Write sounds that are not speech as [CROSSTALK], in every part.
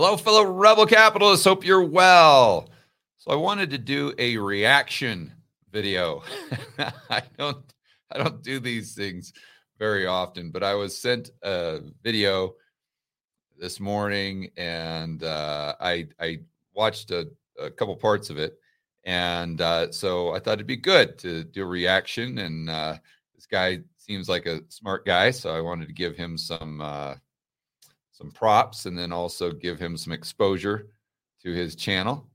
Hello, fellow rebel capitalists. Hope you're well. So I wanted to do a reaction video. [LAUGHS] I don't I don't do these things very often, but I was sent a video this morning and uh, I I watched a, a, couple parts of it. And uh, so I thought it'd be good to do a reaction. And uh, this guy seems like a smart guy, so I wanted to give him some uh, some props and then also give him some exposure to his channel.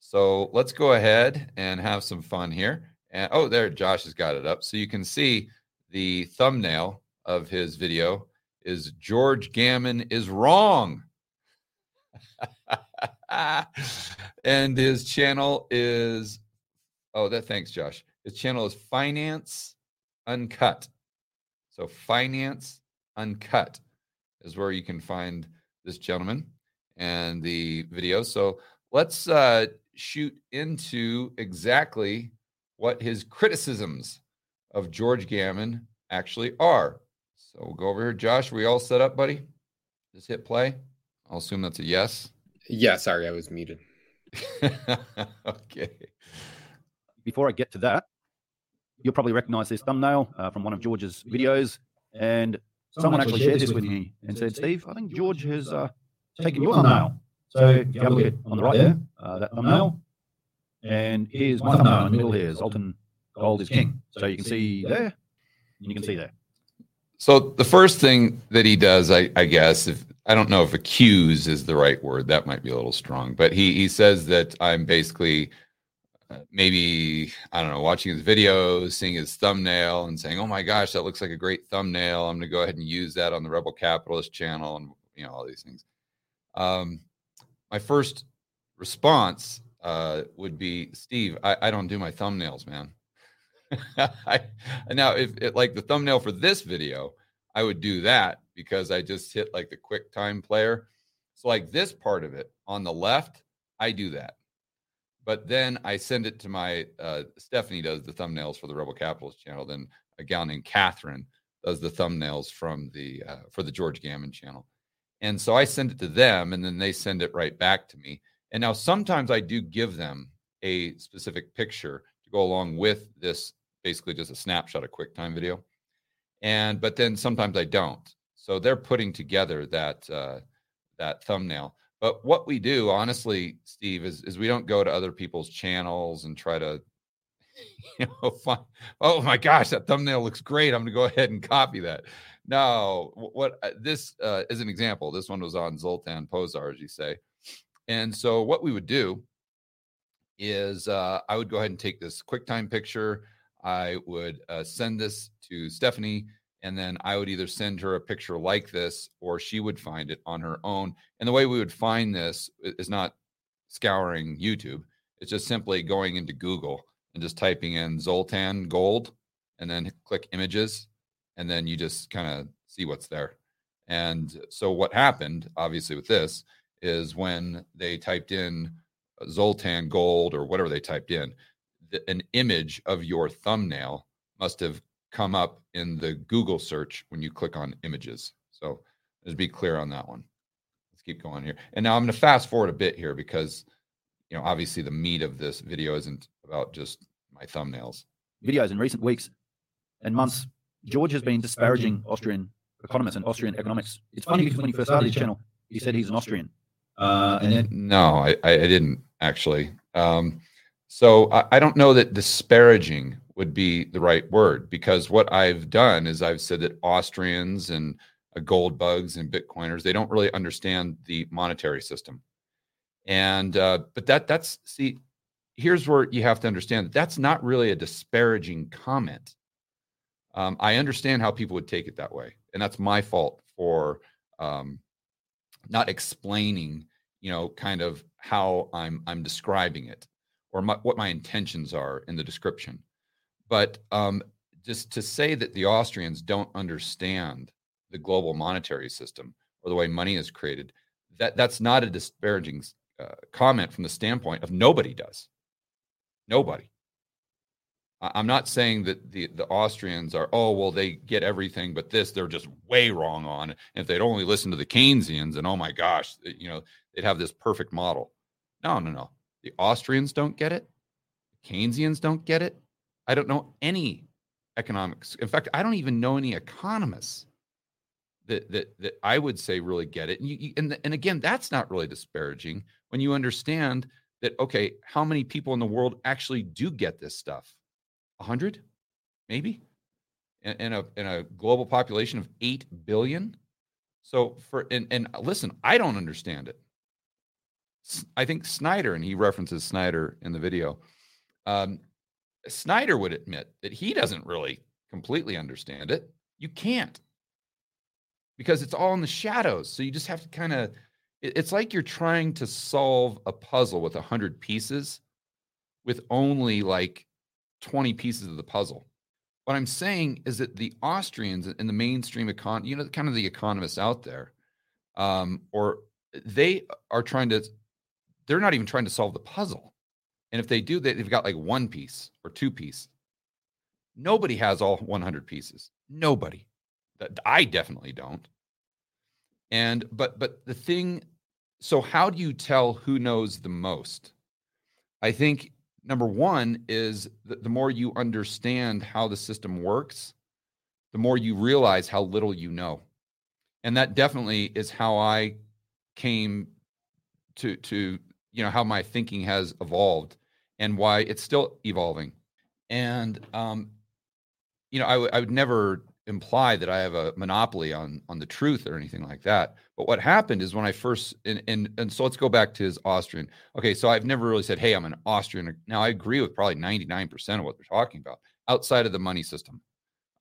So let's go ahead and have some fun here. And oh, there, Josh has got it up. So you can see the thumbnail of his video is George Gammon is wrong. [LAUGHS] and his channel is oh that thanks Josh. His channel is Finance Uncut. So Finance Uncut is where you can find this gentleman and the video. So let's uh, shoot into exactly what his criticisms of George Gammon actually are. So we'll go over here. Josh, we all set up, buddy? Just hit play. I'll assume that's a yes. Yeah, sorry, I was muted. [LAUGHS] okay. Before I get to that, you'll probably recognize this thumbnail uh, from one of George's videos. And someone actually shared this with me and said, Steve, I think George has uh, taken your thumbnail. So if you have a look at on the right there, uh, that thumbnail, and here's my thumbnail in the middle here, Zoltan Gold is King. So you can see there, and you can see there. So the first thing that he does, I, I guess, if I don't know if accuse is the right word, that might be a little strong, but he he says that I'm basically uh, maybe I don't know, watching his videos, seeing his thumbnail, and saying, "Oh my gosh, that looks like a great thumbnail." I'm going to go ahead and use that on the Rebel Capitalist channel, and you know all these things. Um, my first response uh, would be, "Steve, I, I don't do my thumbnails, man." [LAUGHS] I, now, if it, like the thumbnail for this video, I would do that because I just hit like the quick time player. So like this part of it on the left, I do that but then I send it to my uh, Stephanie does the thumbnails for the Rebel Capitalist channel. Then a gal named Catherine does the thumbnails from the uh, for the George Gammon channel, and so I send it to them, and then they send it right back to me. And now sometimes I do give them a specific picture to go along with this, basically just a snapshot of QuickTime video, and but then sometimes I don't. So they're putting together that uh, that thumbnail. But what we do, honestly, Steve, is, is we don't go to other people's channels and try to, [LAUGHS] you know, find, oh my gosh, that thumbnail looks great. I'm going to go ahead and copy that. No, what uh, this uh, is an example. This one was on Zoltan Pozsar, as you say. And so what we would do is uh, I would go ahead and take this QuickTime picture. I would uh, send this to Stephanie and then I would either send her a picture like this or she would find it on her own. And the way we would find this is not scouring YouTube, it's just simply going into Google and just typing in Zoltan Gold and then click images. And then you just kind of see what's there. And so what happened, obviously, with this is when they typed in Zoltan Gold or whatever they typed in, an image of your thumbnail must have come up in the Google search when you click on images. So let's be clear on that one. Let's keep going here. And now I'm going to fast forward a bit here because, you know, obviously the meat of this video isn't about just my thumbnails. Videos in recent weeks and months, George has been disparaging Austrian economists and Austrian economics. It's funny because when he first started his channel, he said he's an Austrian. Uh, and then no, I, I didn't actually. Um, so I, I don't know that disparaging would be the right word because what I've done is I've said that Austrians and uh, gold bugs and Bitcoiners they don't really understand the monetary system, and uh, but that that's see here's where you have to understand that that's not really a disparaging comment. Um, I understand how people would take it that way, and that's my fault for um, not explaining, you know, kind of how I'm I'm describing it or my, what my intentions are in the description. But um, just to say that the Austrians don't understand the global monetary system or the way money is created, that that's not a disparaging uh, comment from the standpoint of nobody does. Nobody. I'm not saying that the the Austrians are oh well they get everything but this they're just way wrong on. And if they'd only listen to the Keynesians and oh my gosh, you know, they'd have this perfect model. No, no, no. The Austrians don't get it. The Keynesians don't get it. I don't know any economics. In fact, I don't even know any economists that that that I would say really get it. And you, you and and again, that's not really disparaging when you understand that okay, how many people in the world actually do get this stuff? A hundred, maybe, in, in a in a global population of eight billion. So for and and listen, I don't understand it. I think Snyder, and he references Snyder in the video. Um, Snyder would admit that he doesn't really completely understand it. You can't because it's all in the shadows. So you just have to kind of, it's like you're trying to solve a puzzle with 100 pieces with only like 20 pieces of the puzzle. What I'm saying is that the Austrians in the mainstream econ, you know, kind of the economists out there, um, or they are trying to, they're not even trying to solve the puzzle. And if they do, they've got like one piece or two piece. Nobody has all 100 pieces. Nobody. I definitely don't. And but but the thing so how do you tell who knows the most? I think number 1 is that the more you understand how the system works, the more you realize how little you know. And that definitely is how I came to to you know how my thinking has evolved and why it's still evolving. And um you know, I, w- I would never imply that I have a monopoly on on the truth or anything like that. But what happened is when I first and and, and so let's go back to his Austrian. Okay, so I've never really said, "Hey, I'm an Austrian." Now I agree with probably 99% of what they're talking about outside of the money system.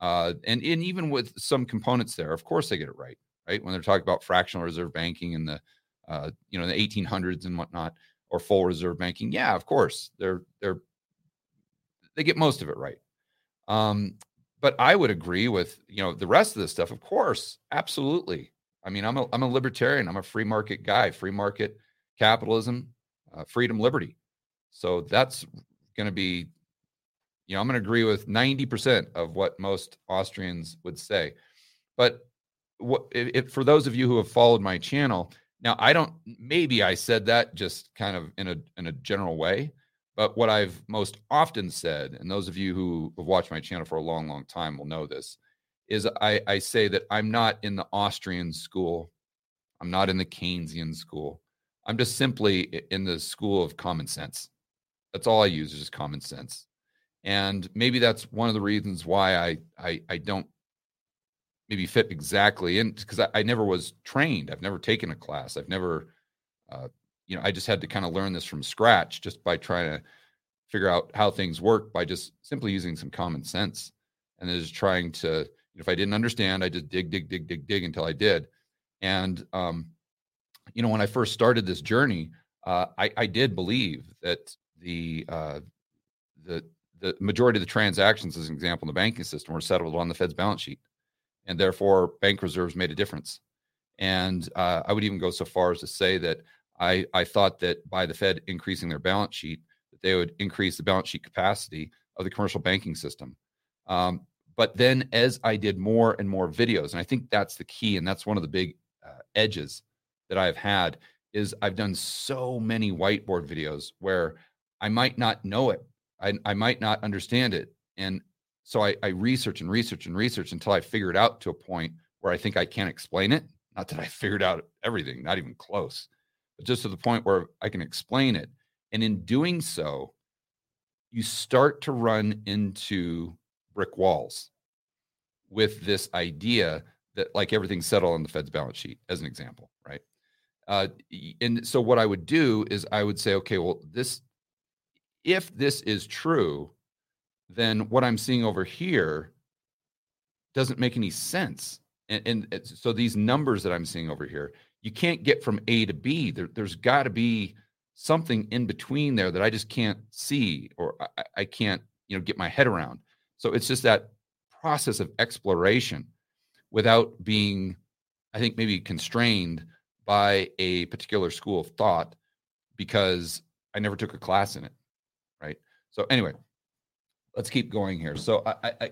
Uh, and and even with some components there, of course they get it right, right? When they're talking about fractional reserve banking in the uh, you know, the 1800s and whatnot, or full reserve banking, yeah, of course they're they're they get most of it right. Um, but I would agree with you know the rest of this stuff. Of course, absolutely. I mean, I'm a I'm a libertarian. I'm a free market guy. Free market capitalism, uh, freedom, liberty. So that's going to be, you know, I'm going to agree with 90% of what most Austrians would say. But what if, for those of you who have followed my channel, now I don't. Maybe I said that just kind of in a in a general way, but what I've most often said, and those of you who have watched my channel for a long, long time will know this, is I, I say that I'm not in the Austrian school. I'm not in the Keynesian school. I'm just simply in the school of common sense. That's all I use is just common sense. And maybe that's one of the reasons why I I, I don't maybe fit exactly in because I, I, never was trained. I've never taken a class. I've never uh, you know, I just had to kind of learn this from scratch just by trying to figure out how things work by just simply using some common sense and then just trying to if i didn't understand i just dig dig dig dig dig until i did and um, you know when i first started this journey uh, I, I did believe that the uh, the the majority of the transactions as an example in the banking system were settled on the fed's balance sheet and therefore bank reserves made a difference. And uh, i would even go so far as to say that I, I thought that by the Fed increasing their balance sheet, that they would increase the balance sheet capacity of the commercial banking system. Um, but then as I did more and more videos, and I think that's the key, and that's one of the big uh, edges that I've had is I've done so many whiteboard videos where I might not know it, I, I might not understand it, and so I, I research and research and research until I figure it out to a point where I think I can't explain it. Not that I [LAUGHS] figured out everything, not even close but just to the point where I can explain it. And in doing so, you start to run into brick walls with this idea that like everything's settled on the Fed's balance sheet, as an example, right? Uh, and so what I would do is I would say, okay, well, this, if this is true, then what I'm seeing over here doesn't make any sense. And, and so these numbers that I'm seeing over here, you can't get from A to B. There, has got to be something in between there that I just can't see or I, I can't, you know, get my head around. So it's just that process of exploration without being, I think, maybe constrained by a particular school of thought because I never took a class in it. Right. So anyway, let's keep going here. So I, I,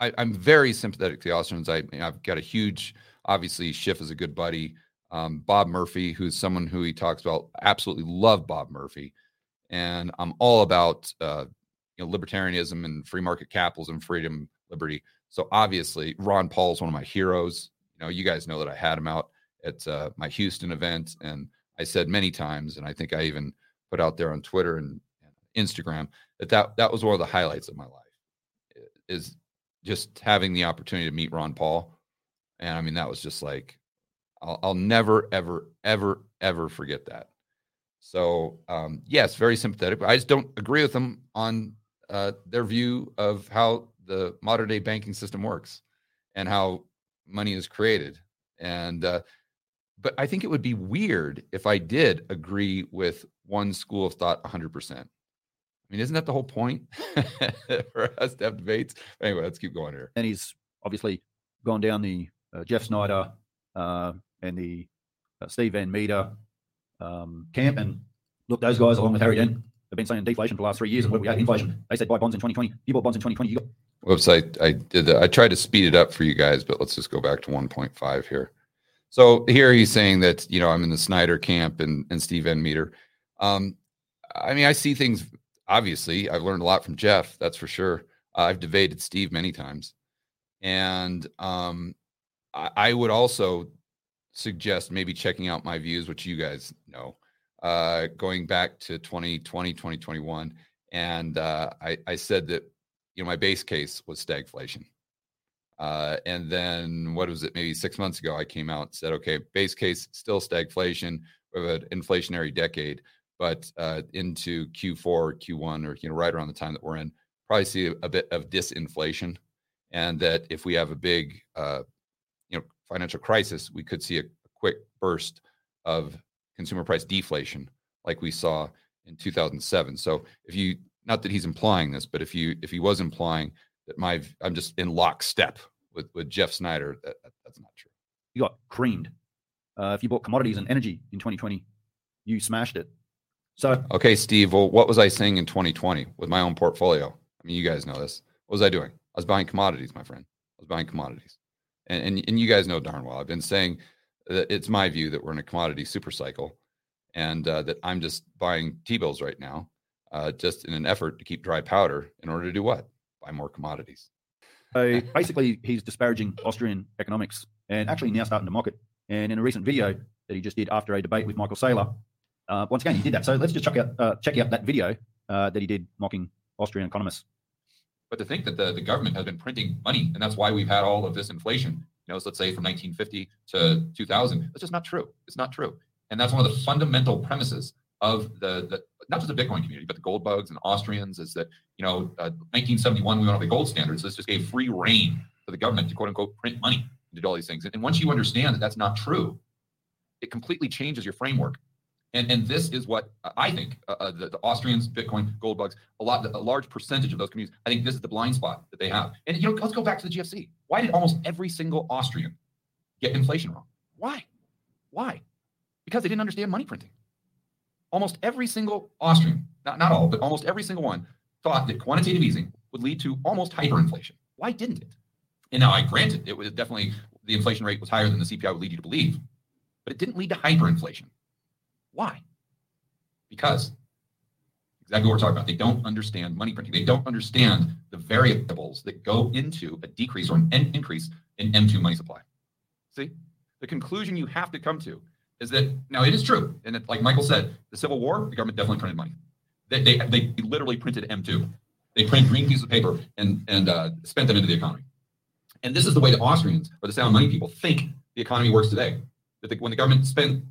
I I'm very sympathetic to the Austrians. I, I've got a huge, obviously, Schiff is a good buddy. Um, Bob Murphy, who's someone who he talks about, absolutely love Bob Murphy, and I'm all about uh, you know libertarianism and free market capitalism, freedom, liberty. So obviously, Ron Paul is one of my heroes. You know, you guys know that I had him out at uh, my Houston event, and I said many times, and I think I even put out there on Twitter and Instagram that, that that was one of the highlights of my life is just having the opportunity to meet Ron Paul. And I mean, that was just like, I'll, I'll never, ever, ever, ever forget that. So, um, yes, very sympathetic. But I just don't agree with them on uh, their view of how the modern day banking system works and how money is created. And uh, but I think it would be weird if I did agree with one school of thought 100%. I mean, isn't that the whole point [LAUGHS] for us to have debates? Anyway, let's keep going here. And he's obviously gone down the uh, Jeff Snyder uh, and the uh, Steve Van Metre um, camp. And look, those guys, along with Harry Dent, have been saying deflation for the last three years. And we had inflation. They said buy bonds in 2020. You bought bonds in 2020. You got. Whoops, I, I did that. I tried to speed it up for you guys, but let's just go back to 1.5 here. So here he's saying that you know I'm in the Snyder camp and and Steve Van Metre. Um, I mean, I see things. Obviously, I've learned a lot from Jeff. That's for sure. I've debated Steve many times, and um, I, I, would also suggest maybe checking out my views, which you guys know, uh, going back to 2020, 2021, and uh, I, I said that you know my base case was stagflation. Uh, and then what was it? Maybe six months ago, I came out and said, okay, base case still stagflation. We have an inflationary decade, but uh, into Q4, Q1, or you know, right around the time that we're in, probably see a, a bit of disinflation, and that if we have a big, uh, you know, financial crisis, we could see a, a quick burst of consumer price deflation, like we saw in 2007. So if you, not that he's implying this, but if you if he was implying that my I'm just in lockstep with with Jeff Snyder. That, that that's not true. You got creamed. Uh, if you bought commodities and energy in 2020, you smashed it. So okay, Steve. Well, what was I saying in 2020 with my own portfolio? I mean, you guys know this. What was I doing? I was buying commodities, my friend. I was buying commodities, and and, and you guys know darn well. I've been saying that it's my view that we're in a commodity super cycle, and uh, that I'm just buying T bills right now, uh, just in an effort to keep dry powder in order to do what? buy more commodities. So [LAUGHS] basically, he's disparaging Austrian economics and actually now starting to mock it. And in a recent video that he just did after a debate with Michael Saylor, uh, once again, he did that. So let's just check out, uh, check out that video uh, that he did mocking Austrian economists. But to think that the, the government has been printing money, and that's why we've had all of this inflation, you know, so let's say from 1950 to 2000, that's just not true. It's not true. And that's one of the fundamental premises of the, the not just the Bitcoin community, but the gold bugs and Austrians is that, you know, uh, 1971, we went off the gold standards. This just gave free reign for the government to quote unquote print money and did all these things. And once you understand that that's not true, it completely changes your framework. And, and this is what I think uh, uh, the, the, Austrians, Bitcoin, gold bugs, a lot, a large percentage of those communities. I think this is the blind spot that they have. And you know, let's go back to the GFC. Why did almost every single Austrian get inflation wrong? Why? Why? Because they didn't understand money printing almost every single Austrian, not, not all, but almost every single one, thought that quantitative easing would lead to almost hyperinflation. Why didn't it? And now I granted it was definitely the inflation rate was higher than the CPI would lead you to believe, but it didn't lead to hyperinflation. Why? Because exactly what we're talking about. They don't understand money printing. They don't understand the variables that go into a decrease or an increase in M2 money supply. See, the conclusion you have to come to is that now it is true, and it, like Michael said, the Civil War, the government definitely printed money. They, they, they literally printed M2. They printed green pieces of paper and and uh, spent them into the economy. And this is the way the Austrians or the sound money people think the economy works today. That the, when the government spends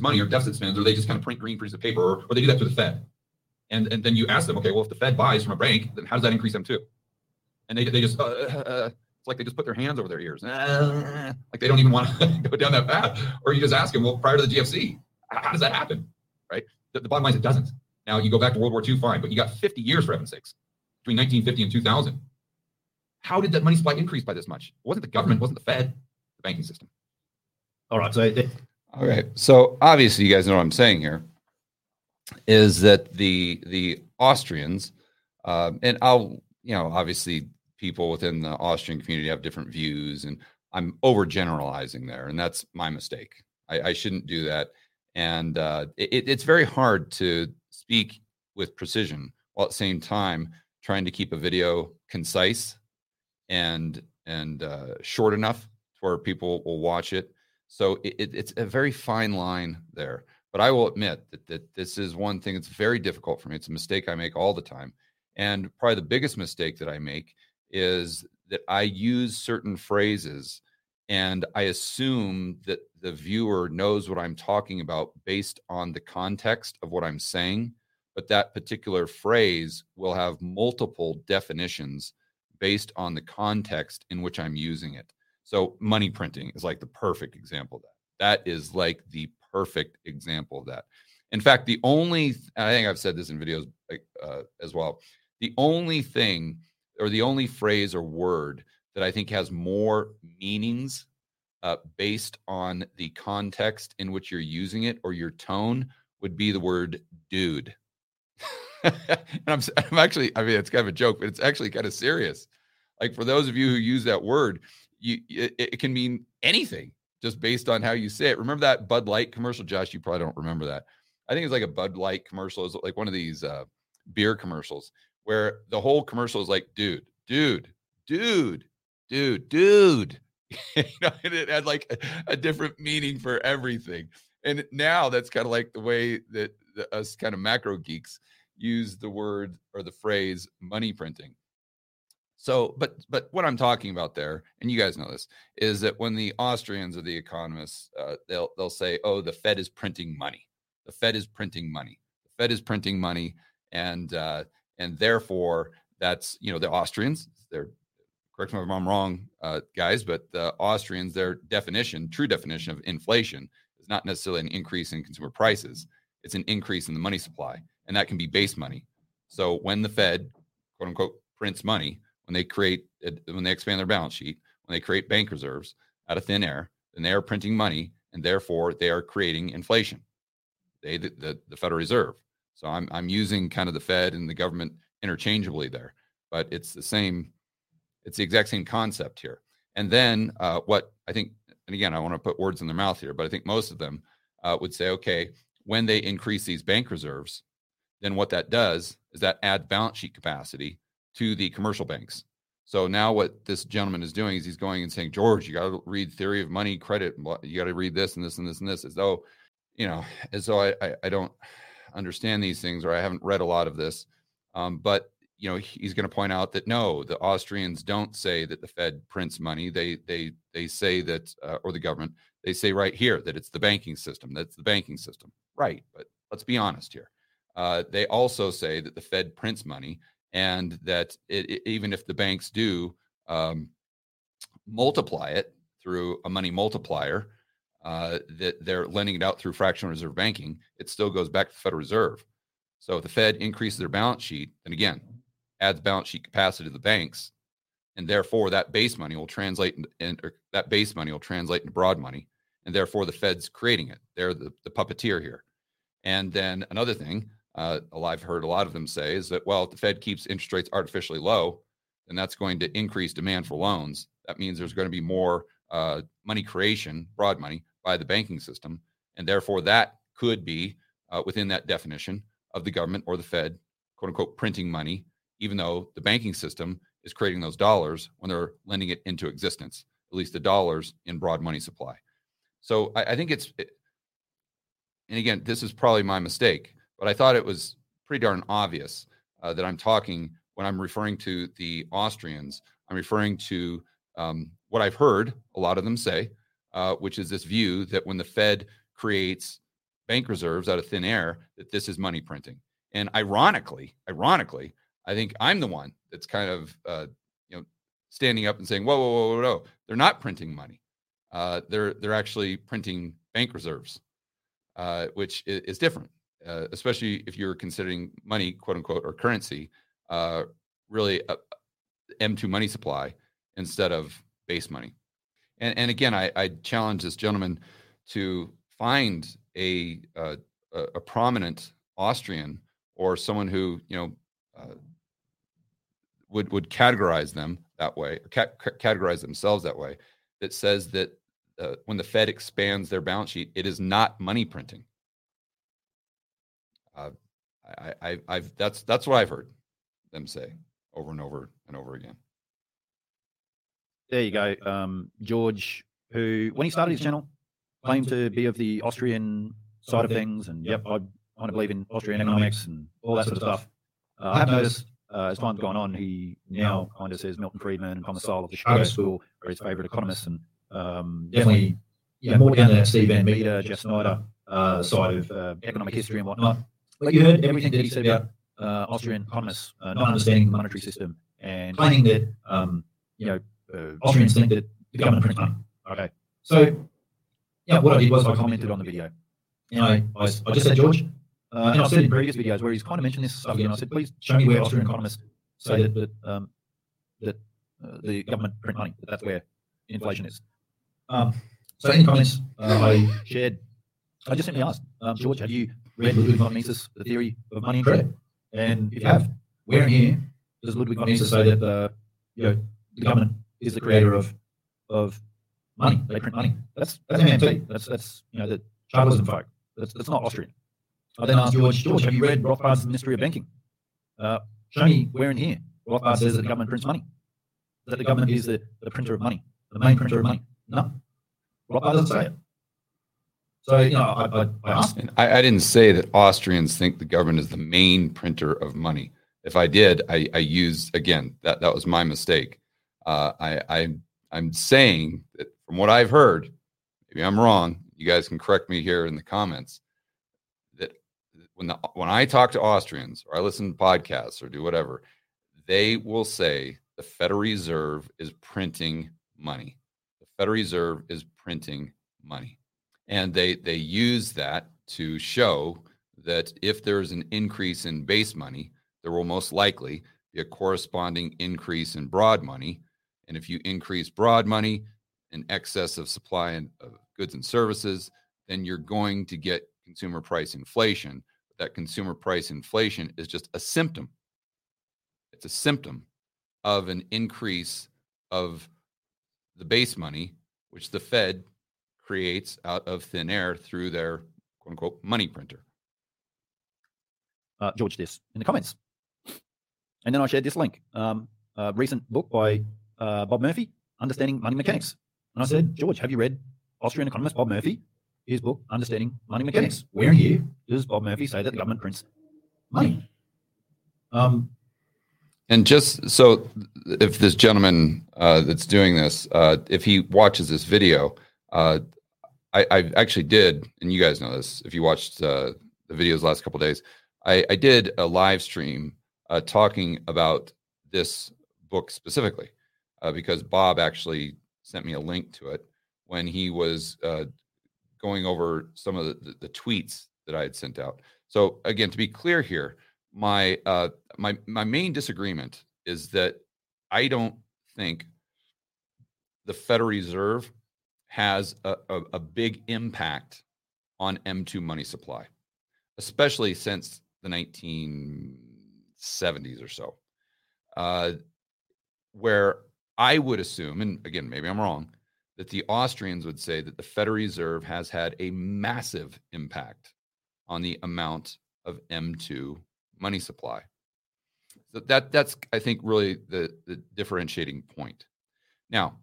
money or deficit spends, or they just kind of print green pieces of paper, or, or they do that through the Fed. And and then you ask them, okay, well, if the Fed buys from a bank, then how does that increase M2? And they, they just uh, uh, uh it's like they just put their hands over their ears. like they don't even want to [LAUGHS] go down that path. Or you just ask them, well, prior to the GFC, how does that happen? Right? The, the bottom line is it doesn't. Now you go back to World War II, fine, but you got 50 years for heaven's sakes between 1950 and 2000. How did that money supply increase by this much? It wasn't the government, it wasn't the Fed, the banking system. All right. So, all right. So obviously, you guys know what I'm saying here is that the the Austrians Um, and I'll, you know, obviously people within the Austrian community have different views, and I'm overgeneralizing there, and that's my mistake. I, I shouldn't do that, and uh, it, it's very hard to speak with precision while at the same time trying to keep a video concise and and uh, short enough where people will watch it. So it, it, it's a very fine line there. But I will admit that, that this is one thing that's very difficult for me. It's a mistake I make all the time. And probably the biggest mistake that I make is that I use certain phrases and I assume that the viewer knows what I'm talking about based on the context of what I'm saying. But that particular phrase will have multiple definitions based on the context in which I'm using it. So, money printing is like the perfect example of that. That is like the perfect example of that. In fact, the only, I think I've said this in videos uh, as well, the only thing or the only phrase or word that I think has more meanings uh, based on the context in which you're using it or your tone would be the word dude. [LAUGHS] and I'm, I'm actually, I mean, it's kind of a joke, but it's actually kind of serious. Like for those of you who use that word, you it, it can mean anything just based on how you say it. Remember that Bud Light commercial, Josh? You probably don't remember that. I think it's like a Bud Light commercial. is like one of these uh, beer commercials where the whole commercial is like, dude, dude, dude, dude, dude. [LAUGHS] you know, it had like a, a, different meaning for everything. And now that's kind of like the way that the, us kind of macro geeks use the word or the phrase money printing. So, but but what I'm talking about there, and you guys know this, is that when the Austrians or the economists, uh, they'll they'll say, "Oh, the Fed is printing money. The Fed is printing money. The Fed is printing money, and uh, and therefore that's you know the Austrians. They're correct me if I'm wrong, uh, guys, but the Austrians, their definition, true definition of inflation, is not necessarily an increase in consumer prices. It's an increase in the money supply, and that can be base money. So when the Fed, quote unquote, prints money when they create when they expand their balance sheet, when they create bank reserves out of thin air, then they are printing money and therefore they are creating inflation. They the, the, the Federal Reserve. So I'm I'm using kind of the Fed and the government interchangeably there, but it's the same. It's the exact same concept here. And then uh, what I think, and again, I want to put words in their mouth here, but I think most of them uh, would say, okay, when they increase these bank reserves, then what that does is that add balance sheet capacity to the commercial banks. So now what this gentleman is doing is he's going and saying, George, you got to read theory of money credit. You got to read this and this and this and this as though, you know, as though I, I, I don't understand these things or I haven't read a lot of this. Um, but you know, he's going to point out that no, the Austrians don't say that the Fed prints money. They they they say that, uh, or the government, they say right here that it's the banking system. That's the banking system, right? But let's be honest here. Uh, they also say that the Fed prints money and that it, it, even if the banks do um, multiply it through a money multiplier, uh, that they're lending it out through fractional reserve banking, it still goes back to the Federal Reserve. So if the Fed increases their balance sheet, then again, adds balance sheet capacity to the banks, and therefore that base money will translate into that base money will translate into broad money, and therefore the Fed's creating it. They're the, the puppeteer here. And then another thing, uh, I've heard a lot of them say is that, well, if the Fed keeps interest rates artificially low, then that's going to increase demand for loans. That means there's going to be more uh, money creation, broad money, by the banking system. And therefore, that could be uh, within that definition of the government or the Fed, quote unquote, printing money, even though the banking system is creating those dollars when they're lending it into existence, at least the dollars in broad money supply. So I, I think it's, it, and again, this is probably my mistake but I thought it was pretty darn obvious uh, that I'm talking when I'm referring to the Austrians. I'm referring to um, what I've heard a lot of them say, uh, which is this view that when the Fed creates bank reserves out of thin air, that this is money printing. And ironically, ironically, I think I'm the one that's kind of uh, you know standing up and saying, "Whoa, whoa, whoa, whoa, whoa! They're not printing money. Uh, they're they're actually printing bank reserves, uh, which is, is different uh, especially if you're considering money, quote unquote, or currency, uh, really a, M2 money supply instead of base money. And, and again, I, I challenge this gentleman to find a, uh, a, a prominent Austrian or someone who, you know, uh, would would categorize them that way, or ca- categorize themselves that way, that says that uh, when the Fed expands their balance sheet, it is not money printing. Uh, I, I, I've that's that's what I've heard them say over and over and over again. There you go, um, George, who when he started his channel claimed to be of the Austrian side of things, and yep, I kind of believe in Austrian economics and all that sort of stuff. Uh, I have noticed uh, as time's gone on, he now kind of says Milton Friedman and Thomas Sowell of the Chicago School are his favorite economists, and um, definitely yeah, more down that Steve Van Metre, Jeff Snyder uh, side of uh, economic history and whatnot. But you heard everything that he said about uh, Austrian economists uh, not understanding the monetary system and claiming that um, you know uh, Austrians think that the government prints money. Okay, so yeah, what I did was I commented on the video, and I, I, I just said George, uh, and I've said in previous videos where he's kind of mentioned this stuff again. I said, please show me where Austrian economists say that that, um, that uh, the government print money. That that's where inflation is. Um, so in the comments, uh, I shared. I just simply asked um, George, have you read Ludwig von Mises, The Theory of Money and Credit? And if you have, where in here does Ludwig von Mises say that uh, you know the government is the creator of of money? They print money. That's that's MMT. That's that's you know the Chartism folk. That's that's not Austrian. I then asked George, George, have you read Rothbard's Mystery of Banking? Uh, show me where in here Rothbard says that the government prints money. That the government is the, the printer of money, the main printer of money. No. Rothbard doesn't say it. So, you know, I, I, I asked. I, I didn't say that Austrians think the government is the main printer of money. If I did, I, I used again that that was my mistake. Uh, I, I I'm saying that from what I've heard, maybe I'm wrong. You guys can correct me here in the comments. That when the when I talk to Austrians or I listen to podcasts or do whatever, they will say the Federal Reserve is printing money. The Federal Reserve is printing money, and they they use that to show that if there is an increase in base money, there will most likely be a corresponding increase in broad money. And if you increase broad money in excess of supply of goods and services, then you're going to get consumer price inflation. That consumer price inflation is just a symptom. It's a symptom of an increase of the base money, which the Fed creates out of thin air through their quote unquote money printer. Uh, George this in the comments. And then I shared this link, um, a recent book by uh, Bob Murphy, Understanding Money Mechanics. And I said, George, have you read Austrian economist Bob Murphy, his book, Understanding Money Mechanics? Where in here does Bob Murphy say that the government prints money? Um, And just so, if this gentleman uh, that's doing this, uh, if he watches this video, uh, I, I actually did, and you guys know this. If you watched uh, the videos last couple days, I, I did a live stream uh, talking about this book specifically uh, because Bob actually sent me a link to it when he was uh, going over some of the, the, tweets that I had sent out. So again, to be clear here, my uh, my my main disagreement is that I don't think the Federal Reserve has a, a, a big impact on M2 money supply, especially since the 1970s or so, uh, where I would assume, and again, maybe I'm wrong, that the Austrians would say that the Federal Reserve has had a massive impact on the amount of M2 money supply. So that that's I think really the the differentiating point. Now,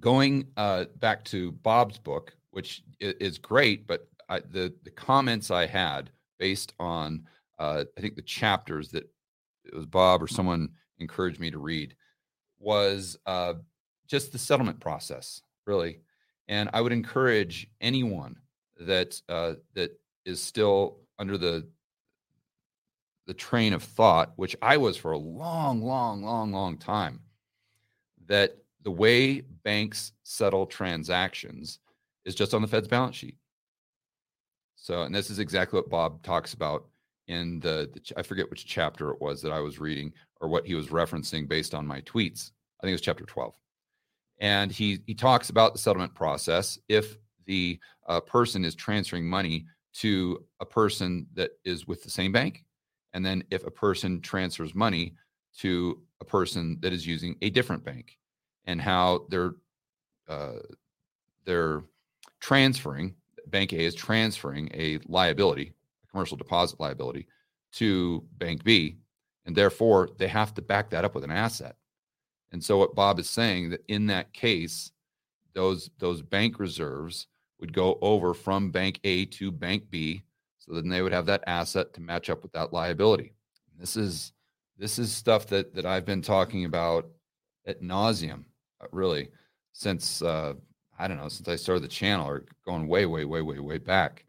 going uh, back to Bob's book, which is great, but I, the the comments I had based on uh, I think the chapters that it was Bob or someone encouraged me to read was uh, just the settlement process, really. And I would encourage anyone that uh, that is still under the the train of thought, which I was for a long, long, long, long time, that the way banks settle transactions is just on the Fed's balance sheet. So, and this is exactly what Bob talks about in the, the, I forget which chapter it was that I was reading or what he was referencing based on my tweets. I think it was chapter 12. And he he talks about the settlement process if the uh, person is transferring money to a person that is with the same bank and then if a person transfers money to a person that is using a different bank and how they're uh, they're transferring bank A is transferring a liability, a commercial deposit liability, to bank B, and therefore they have to back that up with an asset. And so what Bob is saying that in that case, those those bank reserves would go over from bank A to bank B, so then they would have that asset to match up with that liability. This is this is stuff that that I've been talking about at nauseum, really, since uh, I don't know, since I started the channel, or going way, way, way, way, way back.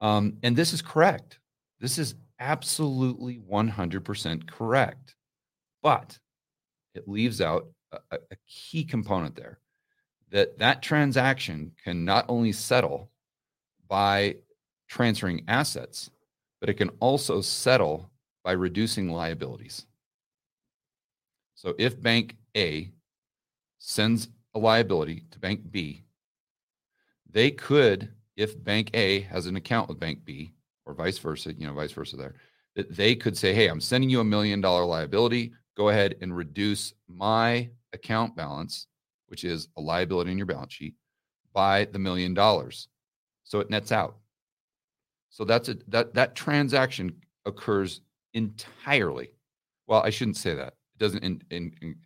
Um, and this is correct. This is absolutely 100% correct. But it leaves out a, a key component there that that transaction can not only settle by transferring assets, but it can also settle by reducing liabilities. So if bank A sends a liability to bank B, they could, if bank A has an account with bank B, or vice versa, you know, vice versa there, that they could say, hey, I'm sending you a million dollar liability. Go ahead and reduce my account balance, which is a liability in your balance sheet, by the million dollars. So it nets out. So that's a that that transaction occurs entirely. Well, I shouldn't say that. It doesn't in, in, in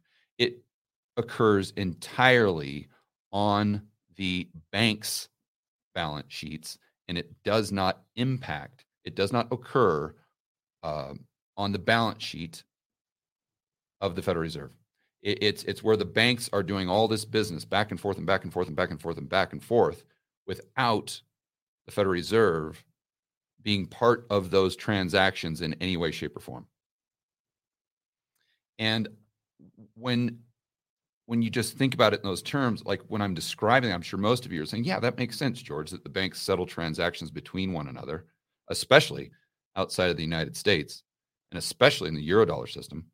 occurs entirely on the bank's balance sheets and it does not impact, it does not occur uh, on the balance sheet of the Federal Reserve. It, it's, it's where the banks are doing all this business back and forth and back and forth and back and forth and back and forth without the Federal Reserve being part of those transactions in any way, shape, or form. And when when you just think about it in those terms, like when I'm describing, I'm sure most of you are saying, yeah, that makes sense, George, that the banks settle transactions between one another, especially outside of the United States and especially in the Eurodollar system.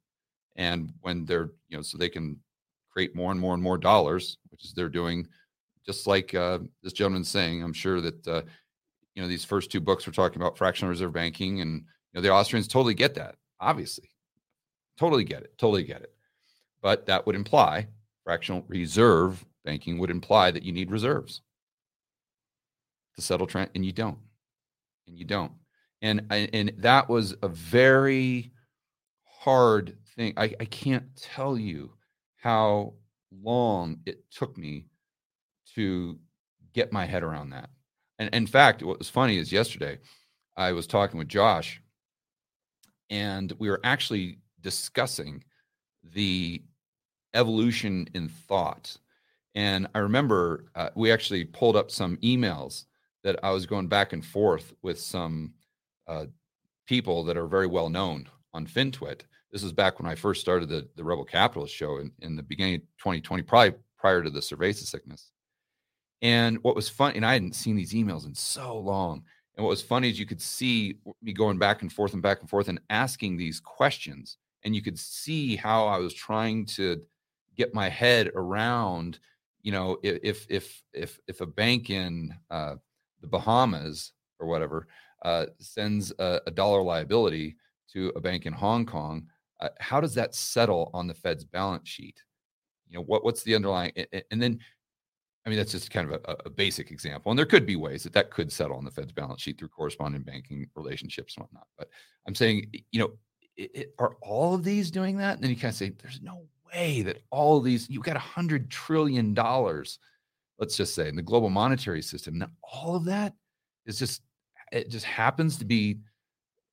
And when they're, you know, so they can create more and more and more dollars, which is they're doing just like uh, this gentleman's saying. I'm sure that, uh, you know, these first two books we're talking about fractional reserve banking and, you know, the Austrians totally get that, obviously. Totally get it. Totally get it. But that would imply fractional reserve banking would imply that you need reserves. To settle trend and you don't. And you don't. And and that was a very hard thing. I, I can't tell you how long it took me to get my head around that. And in fact what was funny is yesterday i was talking with josh and we were actually discussing the evolution in thought. And I remember uh, we actually pulled up some emails that I was going back and forth with some uh, people that are very well known on FinTwit. This is back when I first started the, the Rebel Capitalist show in, in the beginning of 2020, probably prior to the cerveza sickness. And what was fun, and I hadn't seen these emails in so long. And what was funny is you could see me going back and forth and back and forth and asking these questions. And you could see how I was trying to get my head around you know if if if if a bank in uh, the bahamas or whatever uh, sends a, a, dollar liability to a bank in hong kong uh, how does that settle on the fed's balance sheet? You know what what's the underlying and then i mean that's just kind of a, a basic example and there could be ways that that could settle on the fed's balance sheet through correspondent banking relationships and whatnot but i'm saying you know it, it, are all of these doing that? And then you kind of say there's no way that all these, you've got a hundred trillion dollars, let's just say, in the global monetary system. Now, all of that is just, it just happens to be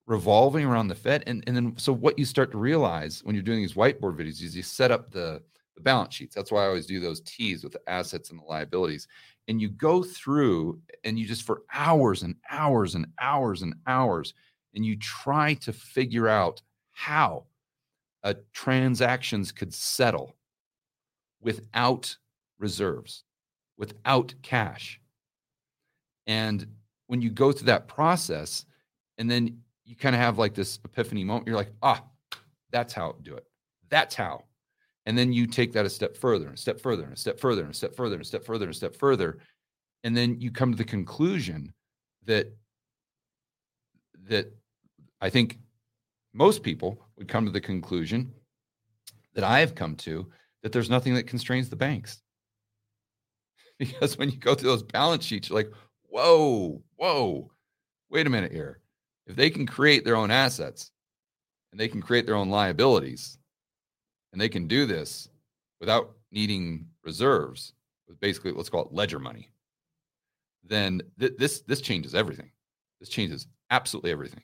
revolving around the Fed. And, and then, so what you start to realize when you're doing these whiteboard videos is you set up the, the balance sheets. That's why I always do those T's with the assets and the liabilities. And you go through and you just for hours and hours and hours and hours, and you try to figure out how uh, transactions could settle without reserves, without cash. And when you go through that process, and then you kind of have like this epiphany moment, you're like, ah, that's how do it. That's how. And then you take that a step further, and a step further, and a step further, and a step further, and a step further, and a step further. And then you come to the conclusion that that I think most people would come to the conclusion that I've come to that there's nothing that constrains the banks. [LAUGHS] Because when you go through those balance sheets, you're like, whoa, whoa, wait a minute here. If they can create their own assets and they can create their own liabilities, and they can do this without needing reserves, with basically let's call it ledger money, then th- this this changes everything. This changes absolutely everything.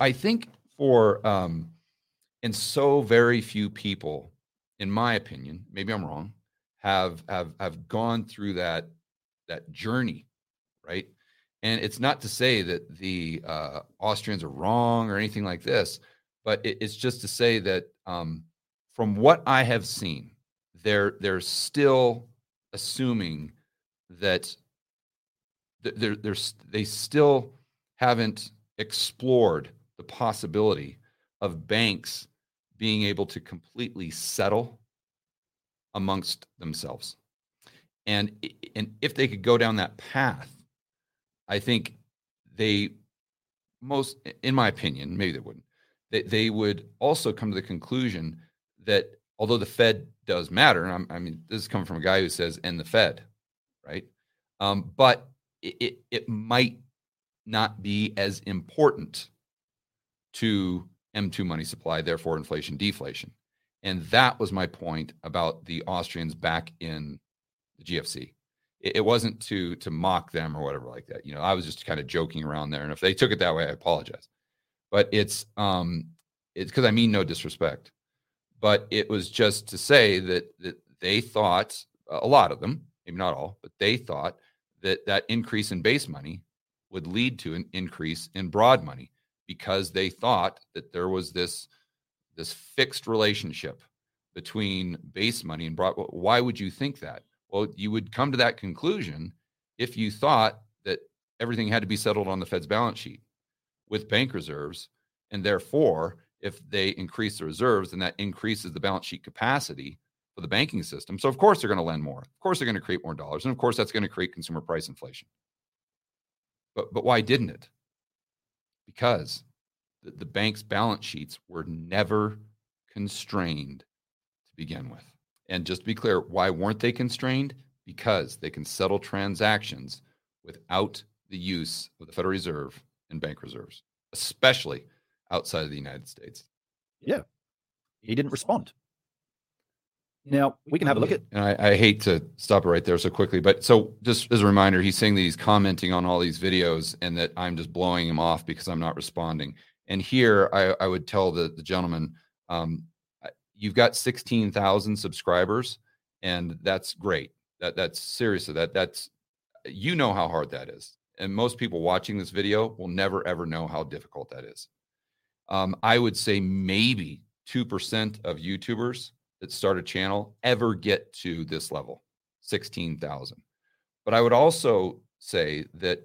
I think for um, and so very few people, in my opinion, maybe I'm wrong, have have have gone through that that journey, right? And it's not to say that the uh, Austrians are wrong or anything like this, but it, it's just to say that um, from what I have seen, they're they're still assuming that they're, they're, they still haven't explored possibility of banks being able to completely settle amongst themselves. And, and if they could go down that path, I think they most, in my opinion, maybe they wouldn't, they, they would also come to the conclusion that although the Fed does matter, and i mean, this is coming from a guy who says, and the Fed, right? Um, but it, it, it might not be as important to M2 money supply, therefore inflation deflation. And that was my point about the Austrians back in the GFC. It, it wasn't to to mock them or whatever like that. You know, I was just kind of joking around there. And if they took it that way, I apologize. But it's um it's because I mean no disrespect. But it was just to say that that they thought a lot of them, maybe not all, but they thought that that increase in base money would lead to an increase in broad money because they thought that there was this this fixed relationship between base money and broad. Why would you think that? Well, you would come to that conclusion if you thought that everything had to be settled on the Fed's balance sheet with bank reserves, and therefore, if they increase the reserves, then that increases the balance sheet capacity for the banking system. So, of course, they're going to lend more. Of course, they're going to create more dollars, and of course, that's going to create consumer price inflation. But but why didn't it? Because the, the bank's balance sheets were never constrained to begin with. And just to be clear, why weren't they constrained? Because they can settle transactions without the use of the Federal Reserve and bank reserves, especially outside of the United States. Yeah. He didn't respond. Now we can have a look at. And I, I, hate to stop it right there so quickly, but so just as a reminder, he's saying that he's commenting on all these videos and that I'm just blowing him off because I'm not responding. And here I, I would tell the, the gentleman, um, you've got 16,000 subscribers, and that's great. That that's seriously that that's you know how hard that is, and most people watching this video will never ever know how difficult that is. Um, I would say maybe two percent of YouTubers that start a channel ever get to this level, 16,000. But I would also say that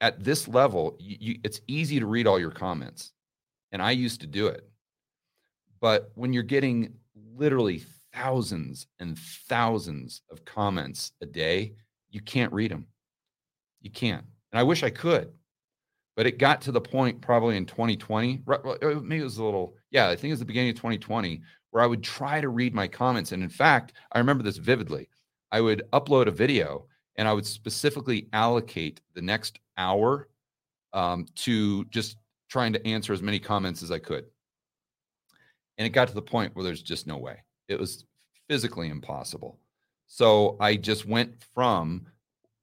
at this level, you, you, it's easy to read all your comments. And I used to do it. But when you're getting literally thousands and thousands of comments a day, you can't read them. You can't. And I wish I could. But it got to the point probably in 2020, uh, maybe it was a little, yeah, I think it was the beginning of 2020, where I would try to read my comments. And in fact, I remember this vividly. I would upload a video and I would specifically allocate the next hour um, to just trying to answer as many comments as I could. And it got to the point where there's just no way. It was physically impossible. So I just went from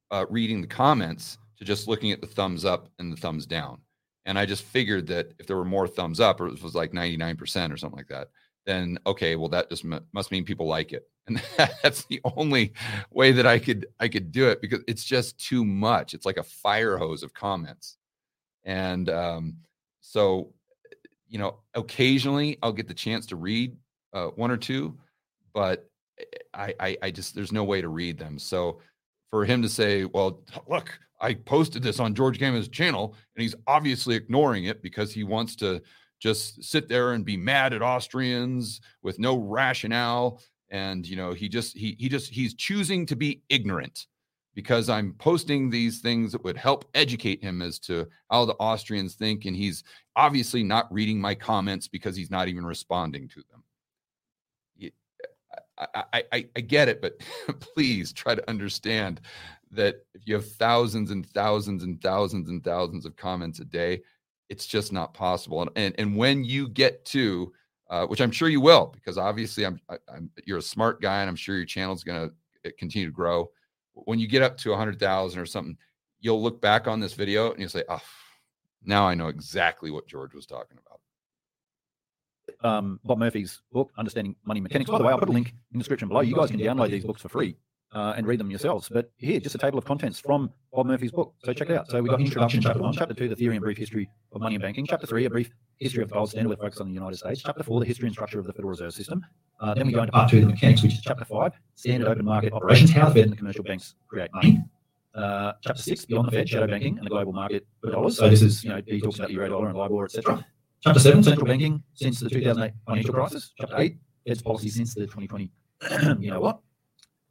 uh, reading the comments to just looking at the thumbs up and the thumbs down. And I just figured that if there were more thumbs up, or it was like 99% or something like that, then okay, well that just m- must mean people like it. [LAUGHS] And that's the only way that I could I could do it because it's just too much. It's like a fire hose of comments. And um, so you know, occasionally I'll get the chance to read uh, one or two, but eh, I, I I just there's no way to read them. So for him to say, well, look, I posted this on George Gammon's channel, and he's obviously ignoring it because he wants to just sit there and be mad at Austrians with no rationale. And you know, he just he he just he's choosing to be ignorant because I'm posting these things that would help educate him as to how the Austrians think, and he's obviously not reading my comments because he's not even responding to them. I, I, I get it, but [LAUGHS] please try to understand that if you have thousands and thousands and thousands and thousands of comments a day, it's just not possible. And and, and when you get to, uh, which I'm sure you will, because obviously I'm, I, am you're a smart guy, and I'm sure your channel's going to uh, continue to grow. When you get up to 100,000 or something, you'll look back on this video and you'll say, "Oh, now I know exactly what George was talking about." um, Bob Murphy's book, Understanding Money Mechanics. By the way, I'll put a link in the description below. You guys can download these books for free uh, and read them yourselves. But here, just a table of contents from Bob Murphy's book. So check it out. So we've got Introduction, Chapter 1, Chapter 2, The Theory and Brief History of Money and Banking, Chapter 3, A Brief History of the Gold Standard with focus on the United States, Chapter 4, The History and Structure of the Federal Reserve System. Uh, then we go into Part 2, The Mechanics, which is Chapter 5, Standard Open Market Operations, How the Fed and the commercial banks create money. Uh, chapter six, beyond the Fed, shadow banking and the global market for dollars. So this is, you know, he talks about euro dollar and LIBOR, etc. Chapter 7, central banking since the 2008 financial crisis. Chapter 8, Fed's policy since the 2020, [CLEARS THROAT] you know what?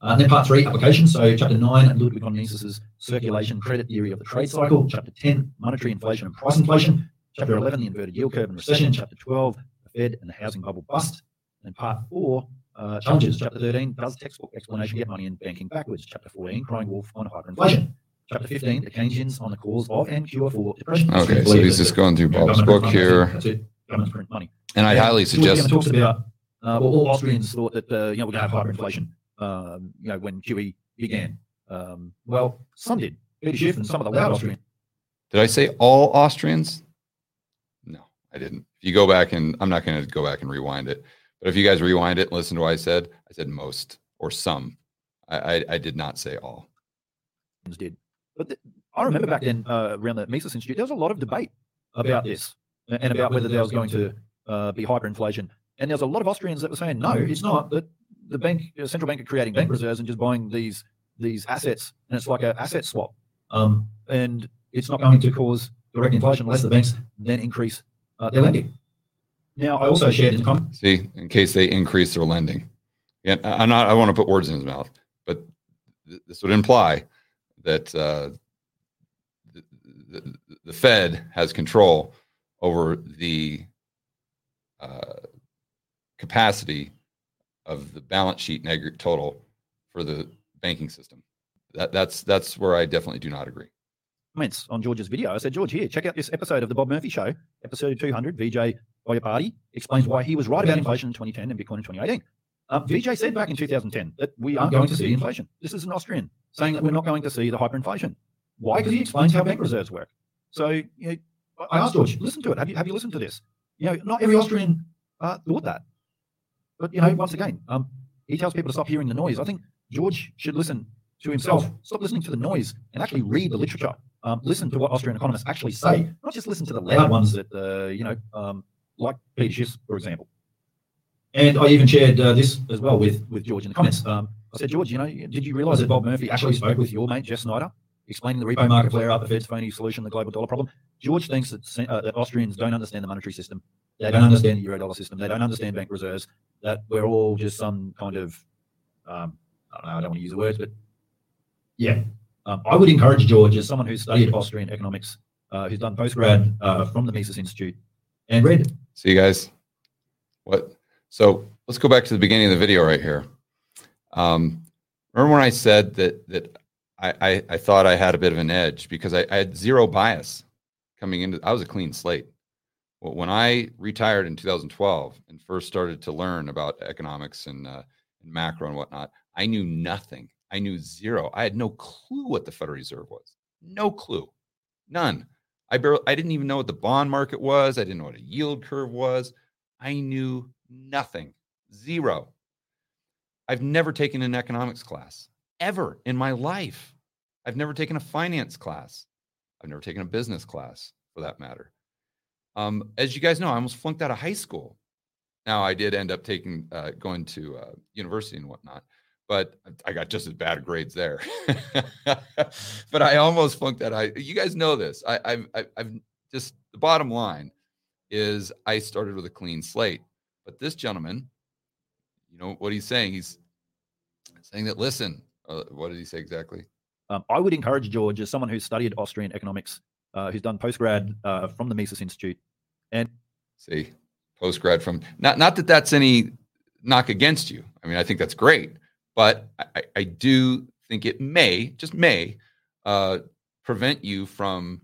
Uh, then part 3, application. So chapter 9, Ludwig von Mises's circulation credit theory of the trade cycle. Chapter 10, monetary inflation and price inflation. Chapter 11, the inverted yield curve and recession. Chapter 12, the Fed and the housing bubble bust. And part 4, uh, challenges. Chapter 13, does textbook explanation get money and banking backwards? Chapter 14, crying wolf on hyperinflation. Chapter 15, the Keynesians on the cause of and cure for depression. Okay, so he's just going through Bob's book here. That's it. Governments print money. And I highly suggest. talks about, uh, well, all Austrians thought that, uh, you know, we're going to have hyperinflation, um, you know, when QE began. Um, well, some did. Peter Schiff and some of the loud Austrians. Did I say all Austrians? No, I didn't. If you go back and I'm not going to go back and rewind it, but if you guys rewind it and listen to what I said, I said most or some. I, I, I did not say all. Did. But the, I remember back then uh, around the Mises Institute, there was a lot of debate about this and about whether there was going to uh, be hyperinflation. And there was a lot of Austrians that were saying, no, it's not. That the bank, the central bank, are creating bank reserves and just buying these these assets, and it's like an asset swap. Um, and it's not going to cause direct inflation unless the banks then increase uh, their lending. Now, I also shared in comments. See, in case they increase their lending. Yeah, I'm not. I want to put words in his mouth, but th- this would imply that uh, the, the, the, Fed has control over the uh, capacity of the balance sheet neg- total for the banking system. That, that's that's where I definitely do not agree. Comments on George's video. I said, George, here, check out this episode of the Bob Murphy Show, episode 200. VJ Party explains why he was right about inflation in 2010 and Bitcoin in 2018. Um, VJ said back in 2010 that we aren't going to see inflation. This is an Austrian saying that we're not going to see the hyperinflation. Why? Because he explains how bank reserves work. So you know, I asked George, listen to it. Have you have you listened to this? You know, not every Austrian uh, thought that. But you know, once again, um, he tells people to stop hearing the noise. I think George should listen to himself. Stop listening to the noise and actually read the literature. Um, listen to what Austrian economists actually say, not just listen to the loud ones that uh, you know, um, like Peter Schiff, for example. And I even shared uh, this as well with, with George in the comments. Um, I said, George, you know, did you realize that Bob Murphy actually spoke with your mate, Jeff Snider, explaining the repo market flare up, the Fed's phony solution, the global dollar problem? George thinks that, uh, that Austrians don't understand the monetary system. They don't understand the euro dollar system. They don't understand bank reserves. That we're all just some kind of, um, I don't know, I don't want to use the words, but yeah. Um, I would encourage George, as someone who's studied Austrian economics, uh, who's done postgrad uh, from the Mises Institute, and read. See you guys. What? So let's go back to the beginning of the video right here. Um, remember when I said that that I, I, I thought I had a bit of an edge because I, I had zero bias coming into. I was a clean slate. Well, when I retired in 2012 and first started to learn about economics and, uh, and macro and whatnot, I knew nothing. I knew zero. I had no clue what the Federal Reserve was. No clue. None. I barely, I didn't even know what the bond market was. I didn't know what a yield curve was. I knew nothing. Zero. I've never taken an economics class ever in my life. I've never taken a finance class. I've never taken a business class for that matter. Um, as you guys know, I almost flunked out of high school. Now I did end up taking uh, going to uh, university and whatnot, but I got just as bad grades there. [LAUGHS] but I almost flunked that. I you guys know this. I, I've I've just the bottom line is I started with a clean slate. But this gentleman, you know what he's saying? He's saying that listen. Uh, what did he say exactly? Um, I would encourage George, as someone who studied Austrian economics, uh, who's done postgrad uh, from the Mises Institute, and see postgrad from not not that that's any knock against you. I mean, I think that's great, but I, I do think it may just may uh, prevent you from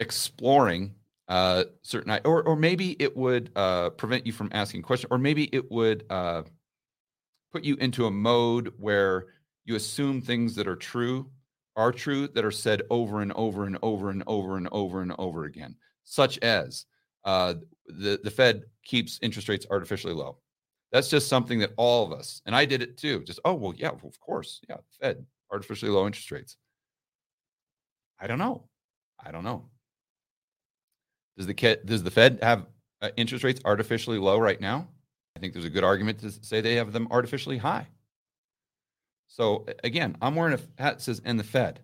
exploring uh, certain or or maybe it would uh, prevent you from asking questions, or maybe it would uh, put you into a mode where you assume things that are true are true that are said over and over and over and over and over and over again, such as uh, the the Fed keeps interest rates artificially low. That's just something that all of us, and I did it too. Just oh well, yeah, of course, yeah, Fed artificially low interest rates. I don't know. I don't know. Does the does the Fed have uh, interest rates artificially low right now? I think there's a good argument to say they have them artificially high. So again, I'm wearing a hat that says "and the Fed."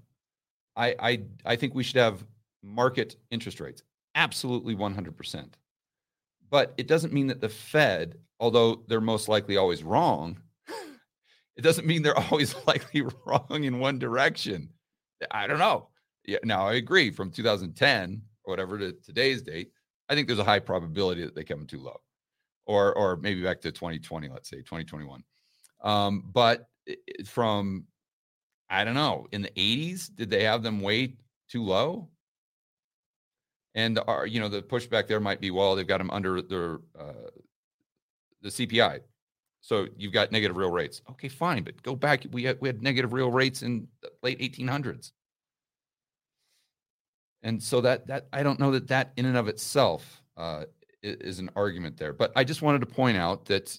I I I think we should have market interest rates, absolutely 100 percent. But it doesn't mean that the Fed, although they're most likely always wrong, [LAUGHS] it doesn't mean they're always [LAUGHS] likely wrong in one direction. I don't know. Yeah, now I agree. From 2010 or whatever to today's date, I think there's a high probability that they come too low, or or maybe back to 2020, let's say 2021. Um, but from I don't know in the 80s, did they have them way too low? And are you know the pushback there might be well they've got them under their uh, the CPI, so you've got negative real rates. Okay, fine, but go back. We had we had negative real rates in the late 1800s. And so that that I don't know that that in and of itself uh, is an argument there. But I just wanted to point out that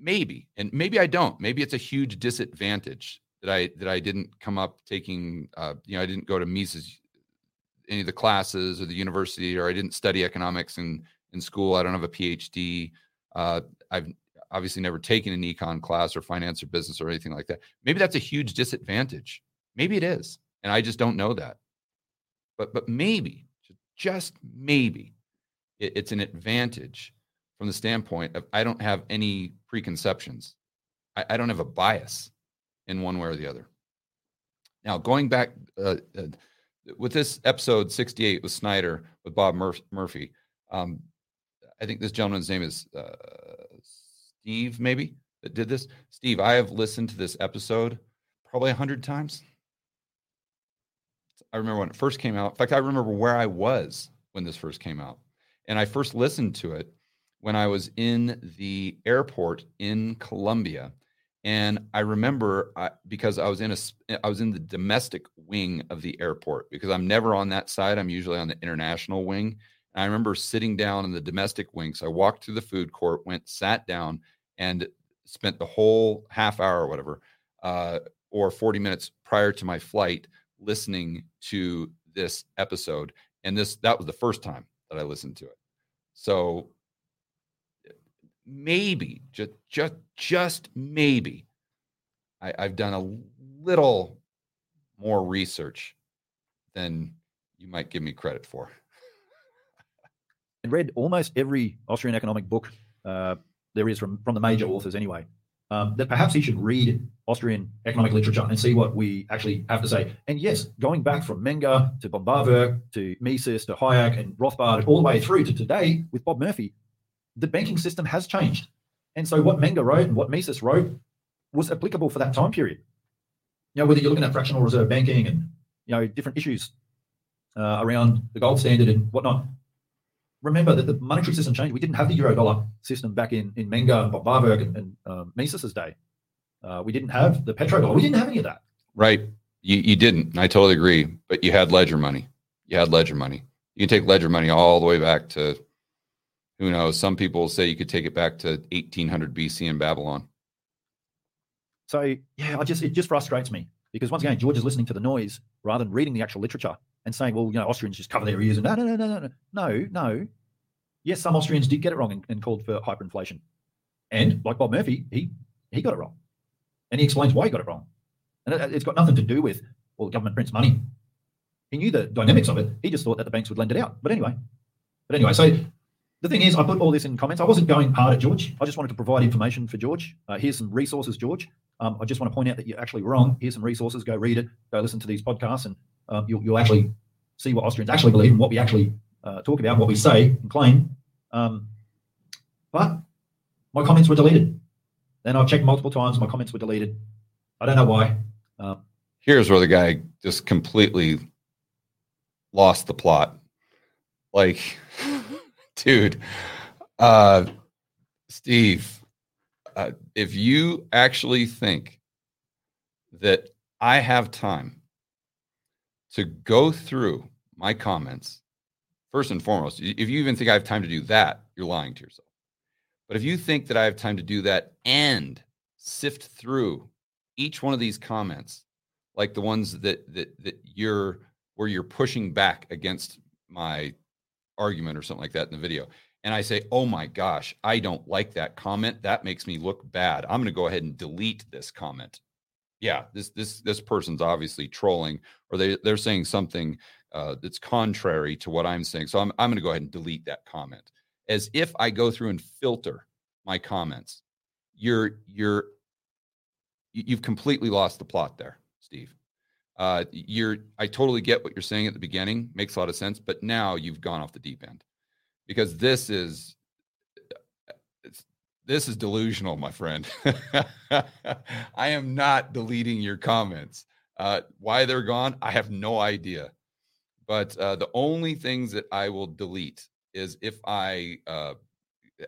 maybe and maybe I don't. Maybe it's a huge disadvantage that I that I didn't come up taking. Uh, you know, I didn't go to Mises any of the classes or the university, or I didn't study economics in in school. I don't have a PhD. Uh, I've obviously never taken an econ class or finance or business or anything like that. Maybe that's a huge disadvantage. Maybe it is, and I just don't know that but but maybe just maybe it, it's an advantage from the standpoint of I don't have any preconceptions. I, I, don't have a bias in one way or the other. Now, going back uh, uh, with this episode 68 with Snider with Bob Mur- Murphy, um, I think this gentleman's name is uh, Steve, maybe that did this. Steve, I have listened to this episode probably a hundred times. I remember when it first came out. In fact, I remember where I was when this first came out. And I first listened to it when I was in the airport in Colombia. And I remember I, because I was in a I was in the domestic wing of the airport because I'm never on that side. I'm usually on the international wing. And I remember sitting down in the domestic wing. So I walked through the food court, went, sat down, and spent the whole half hour or whatever, uh, or 40 minutes prior to my flight listening to this episode and this that was the first time that i listened to it so maybe just just just maybe I, i've done a little more research than you might give me credit for. And read almost every austrian economic book uh, there is from from the major authors anyway. Um, that perhaps he should read Austrian economic literature and see what we actually have to say. And yes, going back from Menger to von to Mises to Hayek and Rothbard all the way through to today with Bob Murphy, the banking system has changed. And so what Menger wrote and what Mises wrote was applicable for that time period. you know, whether you're looking at fractional reserve banking and you know different issues uh, around the gold standard and whatnot. Remember that the monetary system changed. We didn't have the euro dollar system back in in Menger and Böhm-Bawerk and, and um, Mises's day. Uh, we didn't have the petrodollar. We didn't have any of that. Right. You you didn't. I totally agree. But you had ledger money. You had ledger money. You can take ledger money all the way back to who knows. Some people say you could take it back to 1800 BC in Babylon. So yeah, I just it just frustrates me because once again, George is listening to the noise rather than reading the actual literature and saying, well, you know, Austrians just cover their ears and no, no, no, no, no, no, no. Yes, some Austrians did get it wrong and, and called for hyperinflation, and like Bob Murphy, he he got it wrong, and he explains why he got it wrong, and it, it's got nothing to do with well, the government prints money. He knew the dynamics of it. He just thought that the banks would lend it out. But anyway, but anyway, so the thing is, I put all this in comments. I wasn't going hard at George. I just wanted to provide information for George. Uh, here's some resources, George. Um, I just want to point out that you're actually wrong. Here's some resources. Go read it. Go listen to these podcasts, and um, you'll, you'll actually see what Austrians actually believe and what we actually uh, talk about, what we say and claim. Um, but my comments were deleted. Then I've checked multiple times. My comments were deleted. I don't know why. Um, Here's where the guy just completely lost the plot. Like, dude, uh, Steve, uh, if you actually think that I have time to go through my comments, first and foremost, if you even think I have time to do that, you're lying to yourself. But if you think that I have time to do that and sift through each one of these comments, like the ones that that that you're where you're pushing back against my argument or something like that in the video, and I say, "Oh my gosh, I don't like that comment. That makes me look bad. I'm going to go ahead and delete this comment." Yeah, this this this person's obviously trolling, or they they're saying something uh, that's contrary to what I'm saying. So I'm I'm going to go ahead and delete that comment as if I go through and filter my comments. You're you're you've completely lost the plot there, Steve. Uh, you're I totally get what you're saying at the beginning, makes a lot of sense, but now you've gone off the deep end because this is this is delusional, my friend. [LAUGHS] I am not deleting your comments. Uh, why they're gone, I have no idea. But uh, the only things that I will delete is if I uh,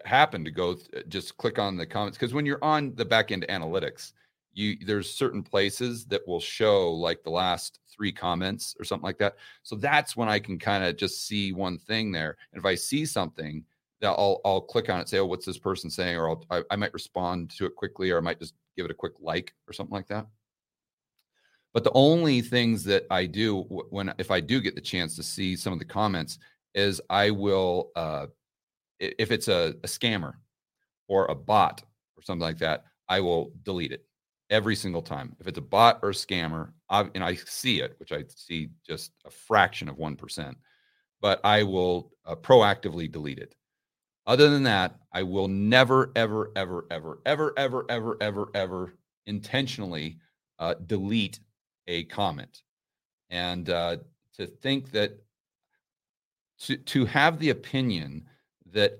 happen to go th- just click on the comments because when you're on the back end analytics, you there's certain places that will show like the last three comments or something like that. So that's when I can kind of just see one thing there. And if I see something, I'll I'll click on it, say, oh, what's this person saying, or I'll, I, I might respond to it quickly, or I might just give it a quick like or something like that. But the only things that I do when if I do get the chance to see some of the comments is I will uh, if it's a, a scammer or a bot or something like that, I will delete it every single time. If it's a bot or a scammer, I, and I see it, which I see just a fraction of 1%, but I will uh, proactively delete it. Other than that, I will never, ever, ever, ever, ever, ever, ever, ever, ever intentionally uh, delete a comment. And uh, to think that to, to have the opinion that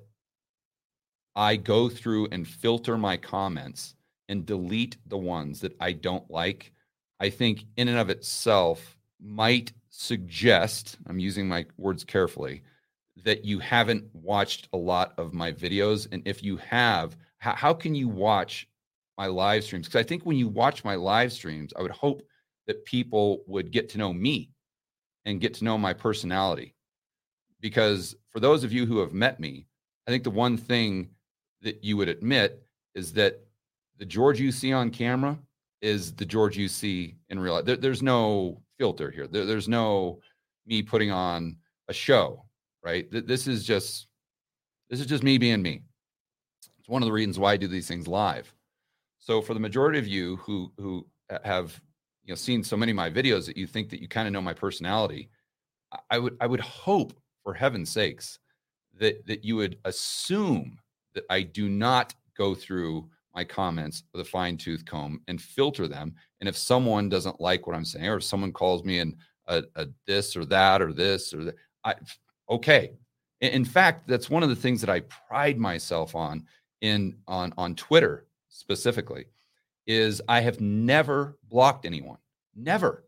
I go through and filter my comments and delete the ones that I don't like, I think in and of itself might suggest, I'm using my words carefully, that you haven't watched a lot of my videos. And if you have, how, how can you watch my live streams? Because I think when you watch my live streams, I would hope that people would get to know me and get to know my personality. Because for those of you who have met me, I think the one thing that you would admit is that the George you see on camera is the George you see in real life. There, there's no filter here. There, there's no me putting on a show, right? This is just this is just me being me. It's one of the reasons why I do these things live. So for the majority of you who who have you know seen so many of my videos that you think that you kind of know my personality, I would I would hope for heaven's sakes that that you would assume that I do not go through my comments with a fine tooth comb and filter them. And if someone doesn't like what I'm saying, or if someone calls me in a, a this or that or this or that, I okay. In fact, that's one of the things that I pride myself on in on on Twitter specifically is I have never blocked anyone. Never.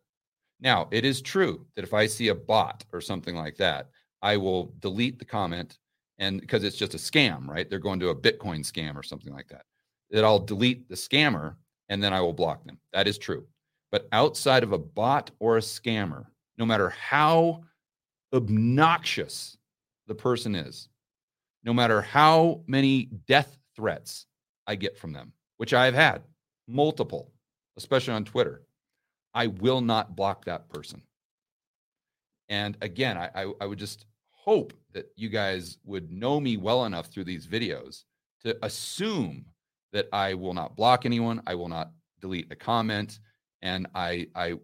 Now, it is true that if I see a bot or something like that, I will delete the comment and because it's just a scam, right? They're going to a Bitcoin scam or something like that. That I'll delete the scammer and then I will block them. That is true. But outside of a bot or a scammer, no matter how obnoxious the person is, no matter how many death threats I get from them, which I've had multiple, especially on Twitter, I will not block that person. And again, I, I, I would just hope that you guys would know me well enough through these videos to assume that I will not block anyone, I will not delete a comment, and I, I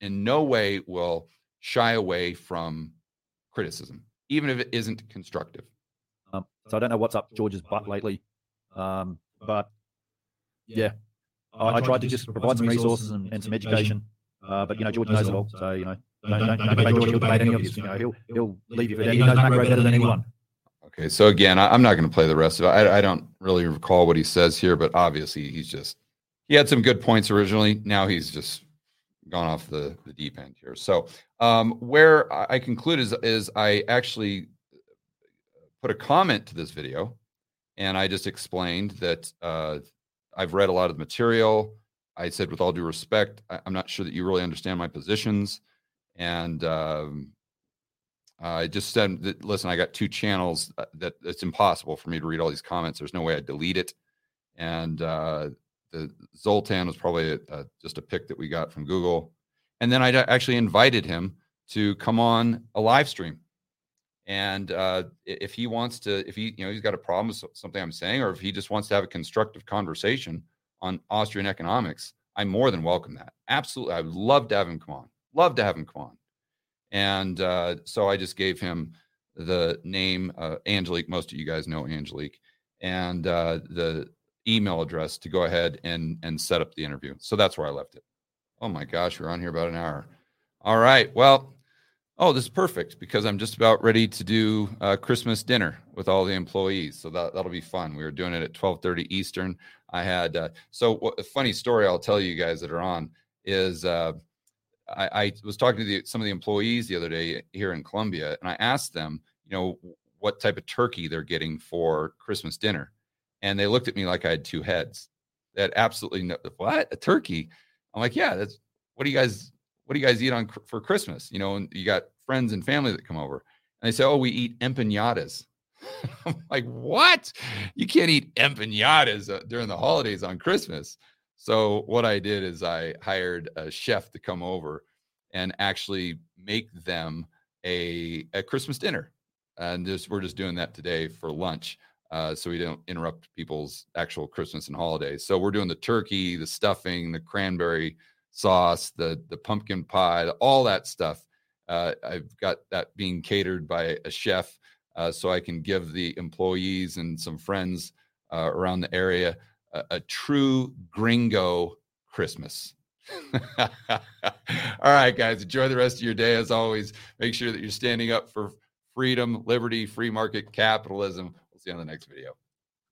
in no way will shy away from criticism, even if it isn't constructive. Um, so I don't know what's up George's butt lately, um, but yeah, I, I tried to just provide some resources and, and some education. Uh, but you know, George knows it all, so you know, don't, don't, don't debate George. He'll debate any of this. You know, he'll he'll leave you for dead. He knows macro better than anyone. Okay, so again, I, am not going to play the rest of it. I, I don't really recall what he says here, but obviously he's just he had some good points originally. Now he's just gone off the, the deep end here. So um, where I conclude is is I actually put a comment to this video, and I just explained that uh, I've read a lot of the material. I said, with all due respect, I, am not sure that you really understand my positions, and um, I just said, listen, I got two channels uh, that it's impossible for me to read all these comments. There's no way I delete it, and uh, the Zoltan was probably a, a, just a pick that we got from Google, and then I actually invited him to come on a live stream and uh, if he wants to, if he, you know, he's got a problem with something I'm saying, or if he just wants to have a constructive conversation on Austrian economics, I'm more than welcome that. Absolutely. I would love to have him come on. Love to have him come on. And uh, so I just gave him the name, uh, Angelique. Most of you guys know Angelique, and uh, the email address to go ahead and and set up the interview. So that's where I left it. Oh my gosh, we're on here about an hour. All right. Well, oh, this is perfect because I'm just about ready to do uh, Christmas dinner with all the employees. So that, that'll be fun. We were doing it at 1230 Eastern. I had, uh, so what, a funny story I'll tell you guys that are on is uh, I, I, was talking to the, some of the employees the other day here in Colombia, and I asked them, you know, what type of turkey they're getting for Christmas dinner. And they looked at me like I had two heads. That absolutely no, what a turkey. I'm like, yeah, that's what do you guys what do you guys eat on for Christmas? You know, and you got friends and family that come over, and they say, oh, we eat empanadas. [LAUGHS] I'm like, what? You can't eat empanadas uh, during the holidays on Christmas. So what I did is I hired a chef to come over and actually make them a, a Christmas dinner. And just, we're just doing that today for lunch. Uh, so we don't interrupt people's actual Christmas and holidays. So we're doing the turkey, the stuffing, the cranberry sauce, the the pumpkin pie, all that stuff. Uh, I've got that being catered by a chef, uh, so I can give the employees and some friends uh, around the area a, a true gringo Christmas. [LAUGHS] all right, guys, enjoy the rest of your day. As always, make sure that you're standing up for freedom, liberty, free market capitalism. We'll see you on the next video.